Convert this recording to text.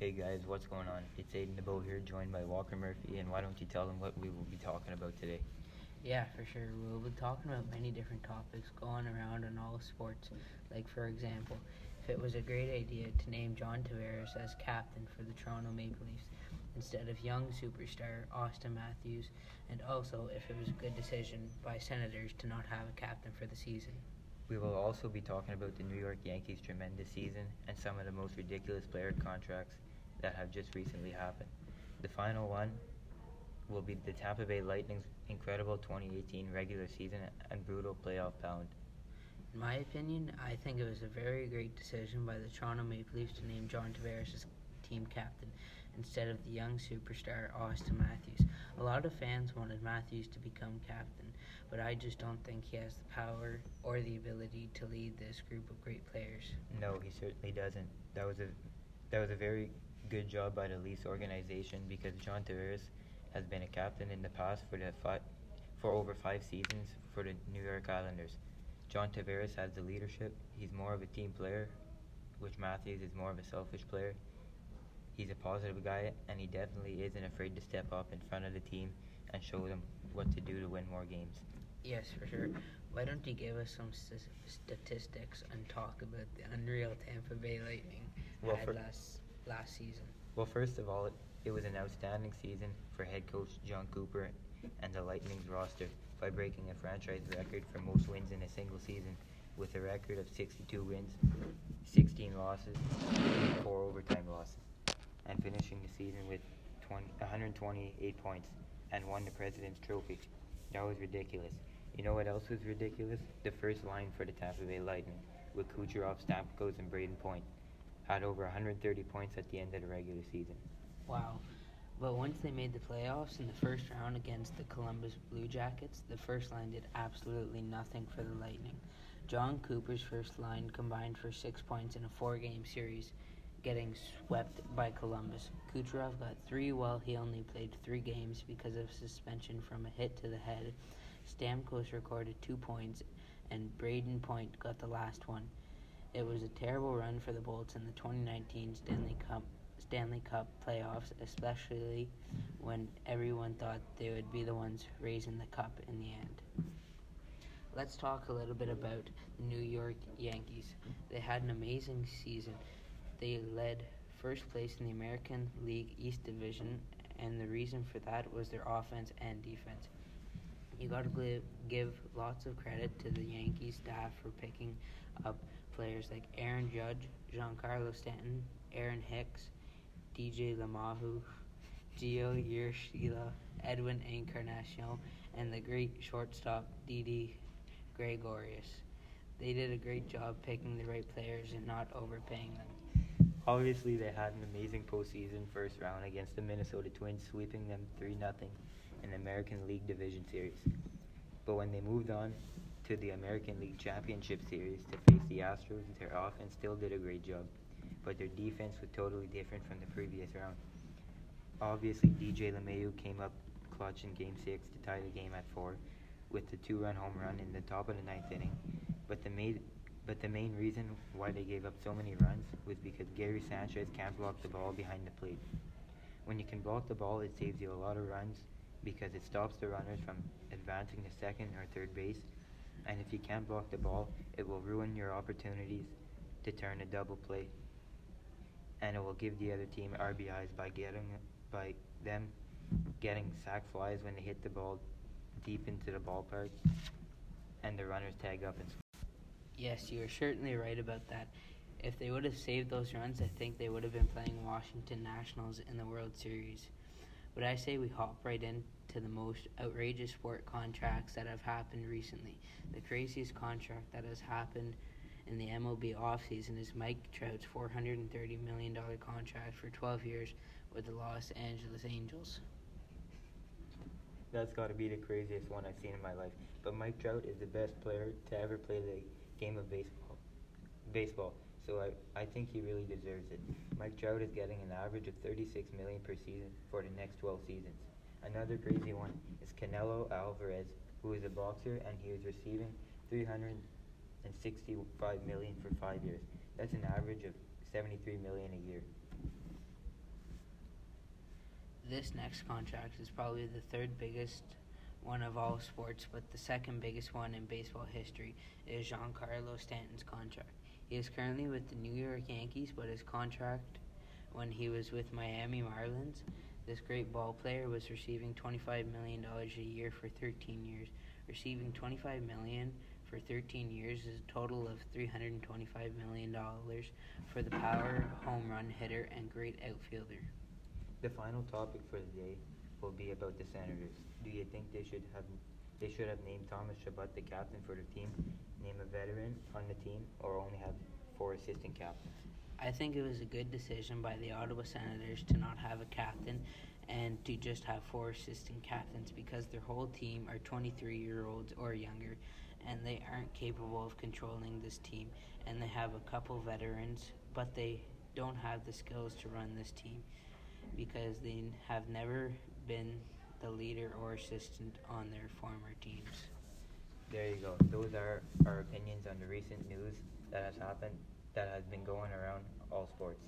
Hey guys, what's going on? It's Aiden DeBow here, joined by Walker Murphy, and why don't you tell them what we will be talking about today? Yeah, for sure. We'll be talking about many different topics going around in all sports. Like, for example, if it was a great idea to name John Tavares as captain for the Toronto Maple Leafs instead of young superstar Austin Matthews, and also if it was a good decision by Senators to not have a captain for the season. We will also be talking about the New York Yankees' tremendous season and some of the most ridiculous player contracts that have just recently happened. The final one will be the Tampa Bay Lightning's incredible 2018 regular season and brutal playoff bound. In my opinion, I think it was a very great decision by the Toronto Maple Leafs to name John Tavares as team captain instead of the young superstar Austin Matthews. A lot of fans wanted Matthews to become captain, but I just don't think he has the power or the ability to lead this group of great players. No, he certainly doesn't. That was a that was a very good job by the Leafs organization because John Tavares has been a captain in the past for the fi- for over five seasons for the New York Islanders. John Tavares has the leadership. He's more of a team player, which Matthews is more of a selfish player. He's a positive guy, and he definitely isn't afraid to step up in front of the team and show them what to do to win more games. Yes, for sure. Why don't you give us some st- statistics and talk about the unreal Tampa Bay Lightning Well, had for- last last season? Well, first of all, it, it was an outstanding season for head coach Jon Cooper and the Lightning's roster by breaking a franchise record for most wins in a single season with a record of 62 wins, 16 losses, and 4 overtime losses, and finishing the season with 20, 128 points and won the President's Trophy. That was ridiculous. You know what else was ridiculous? The first line for the Tampa Bay Lightning with Kucherov, Stamkos, and Brayden Point had over 130 points at the end of the regular season. Wow. But once they made the playoffs in the first round against the Columbus Blue Jackets, the first line did absolutely nothing for the Lightning. Jon Cooper's first line combined for six points in a four game series, getting swept by Columbus. Kucherov got three while he only played three games because of suspension from a hit to the head. Stamkos recorded two points, and Brayden Point got the last one. It was a terrible run for the Bolts in the 2019 Stanley Cup Stanley Cup playoffs, especially when everyone thought they would be the ones raising the cup in the end. Let's talk a little bit about the New York Yankees. They had an amazing season. They led first place in the American League East Division, and the reason for that was their offense and defense. You got to give lots of credit to the Yankees staff for picking up players like Aaron Judge, Giancarlo Stanton, Aaron Hicks, DJ LeMahieu, Gio Urshela, Edwin Encarnacion, and the great shortstop Didi Gregorius. They did a great job picking the right players and not overpaying them. Obviously, they had an amazing postseason first round against the Minnesota Twins, sweeping them 3 0 in the American League Division Series. But when they moved on to the American League Championship Series to face the Astros, their offense still did a great job, but their defense was totally different from the previous round. Obviously, DJ LeMahieu came up clutch in Game 6 to tie the game at 4 with the two-run home run in the top of the ninth inning. But the main, but the main reason why they gave up so many runs was because Gary Sanchez can't block the ball behind the plate. When you can block the ball, it saves you a lot of runs because it stops the runners from advancing to second or third base. And if you can't block the ball, it will ruin your opportunities to turn a double play. And it will give the other team RBIs by getting by them getting sac flies when they hit the ball deep into the ballpark and the runners tag up and score. Yes, you are certainly right about that. If they would have saved those runs, I think they would have been playing Washington Nationals in the World Series. But I say we hop right into the most outrageous sport contracts that have happened recently. The craziest contract that has happened in the MLB offseason is Mike Trout's $430 million contract for 12 years with the Los Angeles Angels. That's got to be the craziest one I've seen in my life. But Mike Trout is the best player to ever play the game of baseball. Baseball. So I, I think he really deserves it. Mike Trout is getting an average of 36 million per season for the next 12 seasons. Another crazy one is Canelo Alvarez, who is a boxer and he is receiving 365 million for 5 years. That's an average of 73 million a year. This next contract is probably the third biggest one of all sports, but the second biggest one in baseball history is Giancarlo Stanton's contract. He is currently with the New York Yankees, but his contract when he was with Miami Marlins, this great ball player was receiving $25 million a year for 13 years. Receiving 25 million for 13 years is a total of $325 million for the power home run hitter and great outfielder. The final topic for the day will be about the Senators. Do you think they should have they should have named Thomas Chabot the captain for the team, name a veteran on the team, or only have four assistant captains? I think it was a good decision by the Ottawa Senators to not have a captain and to just have four assistant captains because their whole team are 23 year olds or younger and they aren't capable of controlling this team and they have a couple veterans but they don't have the skills to run this team because they have never been the leader or assistant on their former teams. There you go. Those are our opinions on the recent news that has happened, that has been going around all sports.